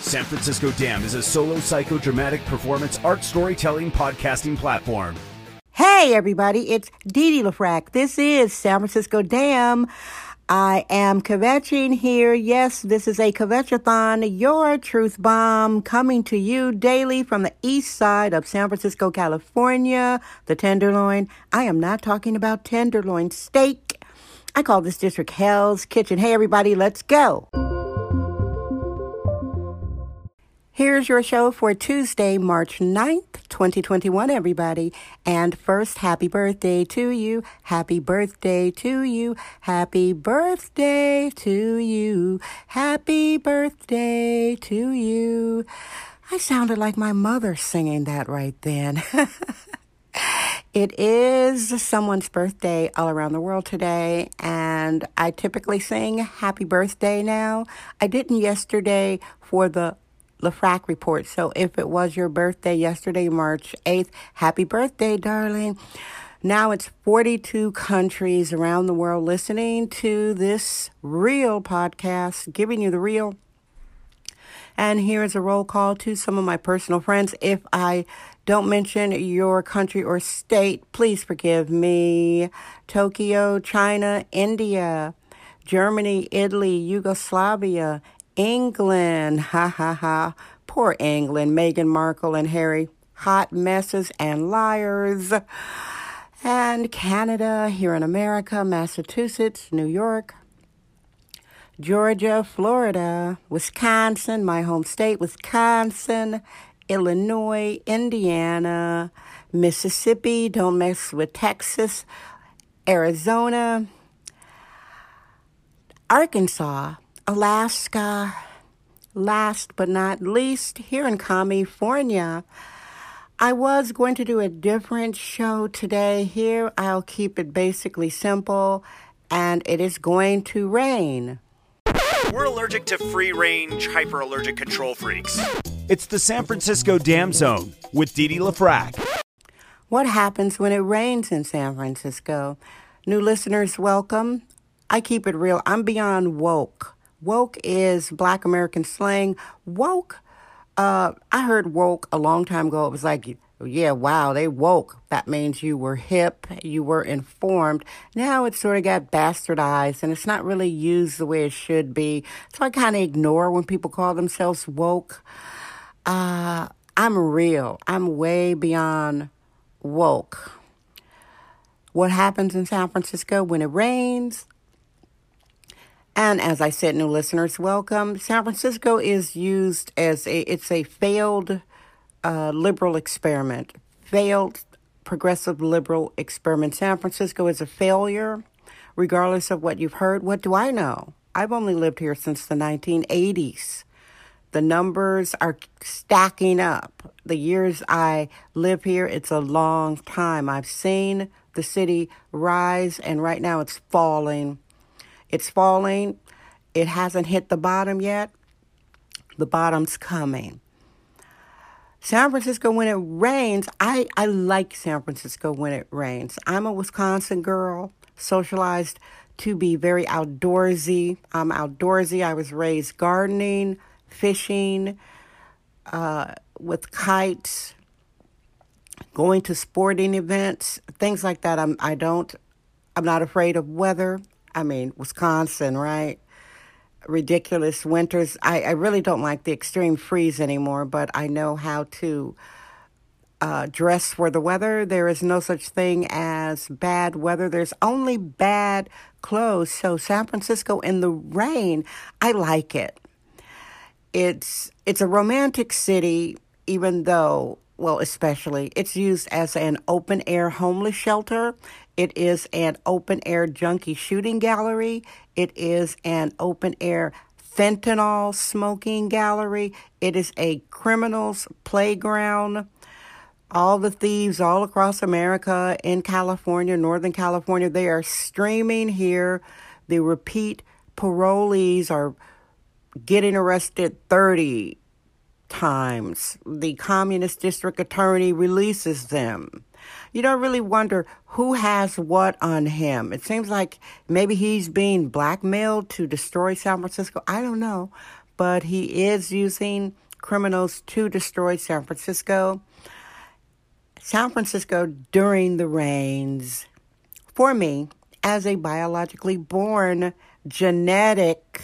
San Francisco Dam is a solo psychodramatic performance art storytelling podcasting platform. Hey, everybody, it's Didi LaFrac. This is San Francisco Dam. I am kvetching here. Yes, this is a kvetchathon, your truth bomb, coming to you daily from the east side of San Francisco, California, the Tenderloin. I am not talking about tenderloin steak. I call this district Hell's Kitchen. Hey, everybody, let's go. Here's your show for Tuesday, March 9th, 2021, everybody. And first, happy birthday to you. Happy birthday to you. Happy birthday to you. Happy birthday to you. I sounded like my mother singing that right then. It is someone's birthday all around the world today, and I typically sing happy birthday now. I didn't yesterday for the LaFrac report. So if it was your birthday yesterday, March 8th, happy birthday, darling. Now it's 42 countries around the world listening to this real podcast, giving you the real. And here's a roll call to some of my personal friends. If I don't mention your country or state, please forgive me. Tokyo, China, India, Germany, Italy, Yugoslavia, England, ha ha ha. Poor England, Meghan Markle and Harry, hot messes and liars. And Canada, here in America, Massachusetts, New York, Georgia, Florida, Wisconsin, my home state, Wisconsin, Illinois, Indiana, Mississippi, don't mess with Texas, Arizona, Arkansas, Alaska. Last but not least, here in California, I was going to do a different show today. Here, I'll keep it basically simple, and it is going to rain. We're allergic to free range, hyper allergic control freaks. It's the San Francisco Dam Zone with Didi LaFrac. What happens when it rains in San Francisco? New listeners, welcome. I keep it real. I'm beyond woke. Woke is black American slang. Woke, uh, I heard woke a long time ago. It was like, yeah, wow, they woke. That means you were hip, you were informed. Now it's sort of got bastardized and it's not really used the way it should be. So I kind of ignore when people call themselves woke. Uh, I'm real. I'm way beyond woke. What happens in San Francisco when it rains? And as I said, new listeners, welcome. San Francisco is used as a it's a failed uh, liberal experiment, failed progressive liberal experiment. San Francisco is a failure, regardless of what you've heard. What do I know? I've only lived here since the 1980s. The numbers are stacking up. The years I live here, it's a long time. I've seen the city rise, and right now it's falling it's falling. It hasn't hit the bottom yet. The bottom's coming. San Francisco, when it rains, I, I like San Francisco when it rains. I'm a Wisconsin girl, socialized to be very outdoorsy. I'm outdoorsy. I was raised gardening, fishing, uh, with kites, going to sporting events, things like that. I'm I don't I'm not afraid of weather. I mean, Wisconsin, right? Ridiculous winters. I, I really don't like the extreme freeze anymore, but I know how to uh, dress for the weather. There is no such thing as bad weather. There's only bad clothes. So San Francisco in the rain, I like it. It's it's a romantic city, even though well, especially it's used as an open air homeless shelter. It is an open air junkie shooting gallery. It is an open air fentanyl smoking gallery. It is a criminal's playground. All the thieves all across America, in California, Northern California, they are streaming here. The repeat parolees are getting arrested 30 times. The communist district attorney releases them. You don't really wonder who has what on him. It seems like maybe he's being blackmailed to destroy San Francisco. I don't know. But he is using criminals to destroy San Francisco. San Francisco during the rains. For me, as a biologically born, genetic,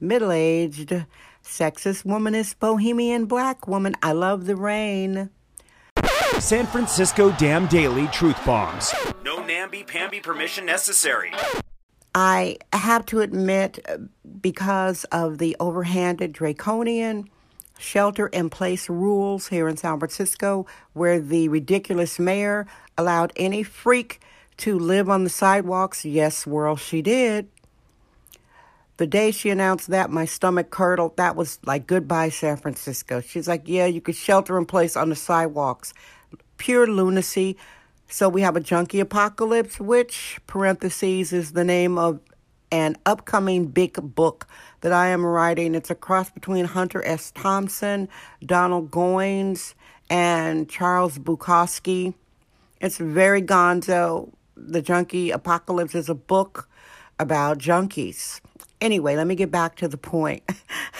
middle aged, sexist, womanist, bohemian black woman, I love the rain. San Francisco Dam Daily Truth Bombs. No namby-pamby permission necessary. I have to admit, uh, because of the overhanded draconian shelter in place rules here in San Francisco, where the ridiculous mayor allowed any freak to live on the sidewalks. Yes, world, she did. The day she announced that, my stomach curdled. That was like goodbye, San Francisco. She's like, yeah, you could shelter in place on the sidewalks pure lunacy. So we have a junkie apocalypse, which parentheses is the name of an upcoming big book that I am writing. It's a cross between Hunter S. Thompson, Donald Goines, and Charles Bukowski. It's very gonzo. The Junkie Apocalypse is a book about junkies. Anyway, let me get back to the point.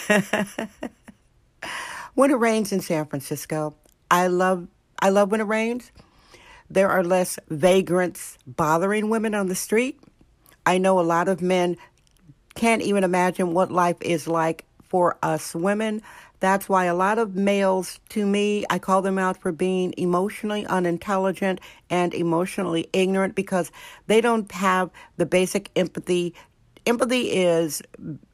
when it rains in San Francisco, I love I love when it rains. There are less vagrants bothering women on the street. I know a lot of men can't even imagine what life is like for us women. That's why a lot of males, to me, I call them out for being emotionally unintelligent and emotionally ignorant because they don't have the basic empathy. Empathy is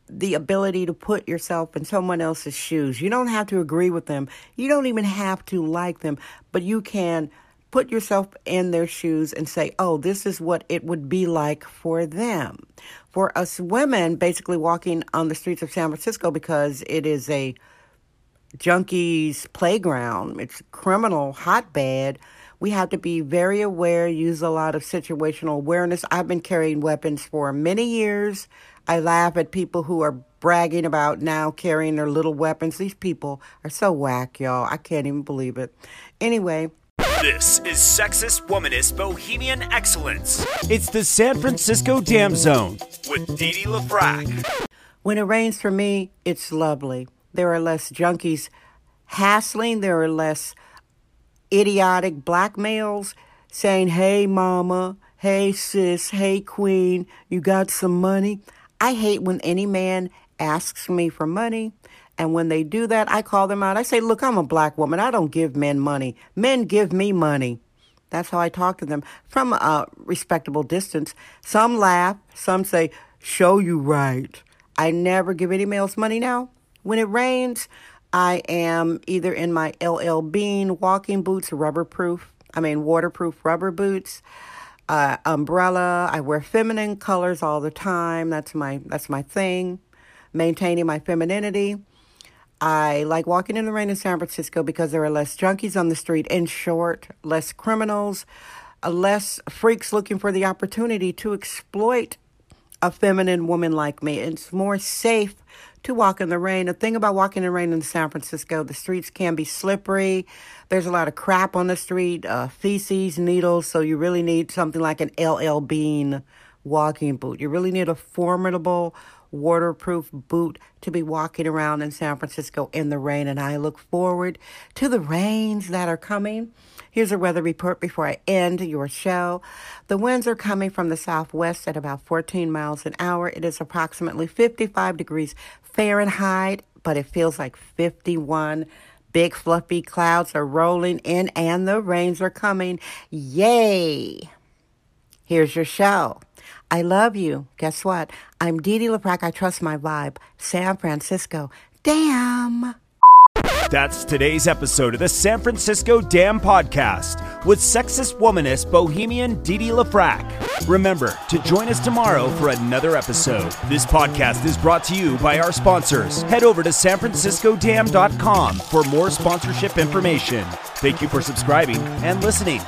the ability to put yourself in someone else's shoes. You don't have to agree with them. You don't even have to like them, but you can put yourself in their shoes and say, oh, this is what it would be like for them. For us women, basically walking on the streets of San Francisco because it is a junkies playground, it's criminal hotbed. We have to be very aware, use a lot of situational awareness. I've been carrying weapons for many years. I laugh at people who are bragging about now carrying their little weapons. These people are so whack, y'all. I can't even believe it. Anyway. This is Sexist Womanist Bohemian Excellence. It's the San Francisco Dam Zone with Dee Dee LaFrac. When it rains for me, it's lovely. There are less junkies hassling, there are less idiotic blackmails saying, hey, mama, hey, sis, hey, queen, you got some money? I hate when any man asks me for money. And when they do that, I call them out. I say, Look, I'm a black woman. I don't give men money. Men give me money. That's how I talk to them from a respectable distance. Some laugh, some say, Show you right. I never give any males money now. When it rains, I am either in my LL Bean walking boots, rubber proof, I mean, waterproof rubber boots uh, umbrella. I wear feminine colors all the time. That's my that's my thing. Maintaining my femininity. I like walking in the rain in San Francisco because there are less junkies on the street. In short, less criminals, uh, less freaks looking for the opportunity to exploit a feminine woman like me. It's more safe to walk in the rain. The thing about walking in the rain in San Francisco, the streets can be slippery. There's a lot of crap on the street, uh, feces, needles. So you really need something like an LL Bean walking boot. You really need a formidable waterproof boot to be walking around in San Francisco in the rain. And I look forward to the rains that are coming. Here's a weather report before I end your show. The winds are coming from the southwest at about 14 miles an hour. It is approximately 55 degrees Fahrenheit, but it feels like 51. Big fluffy clouds are rolling in and the rains are coming. Yay! Here's your show. I love you. Guess what? I'm Dee Dee. I trust my vibe. San Francisco. Damn. That's today's episode of the San Francisco Dam Podcast with sexist womanist bohemian Didi Lafrac. Remember to join us tomorrow for another episode. This podcast is brought to you by our sponsors. Head over to sanfranciscodam.com for more sponsorship information. Thank you for subscribing and listening.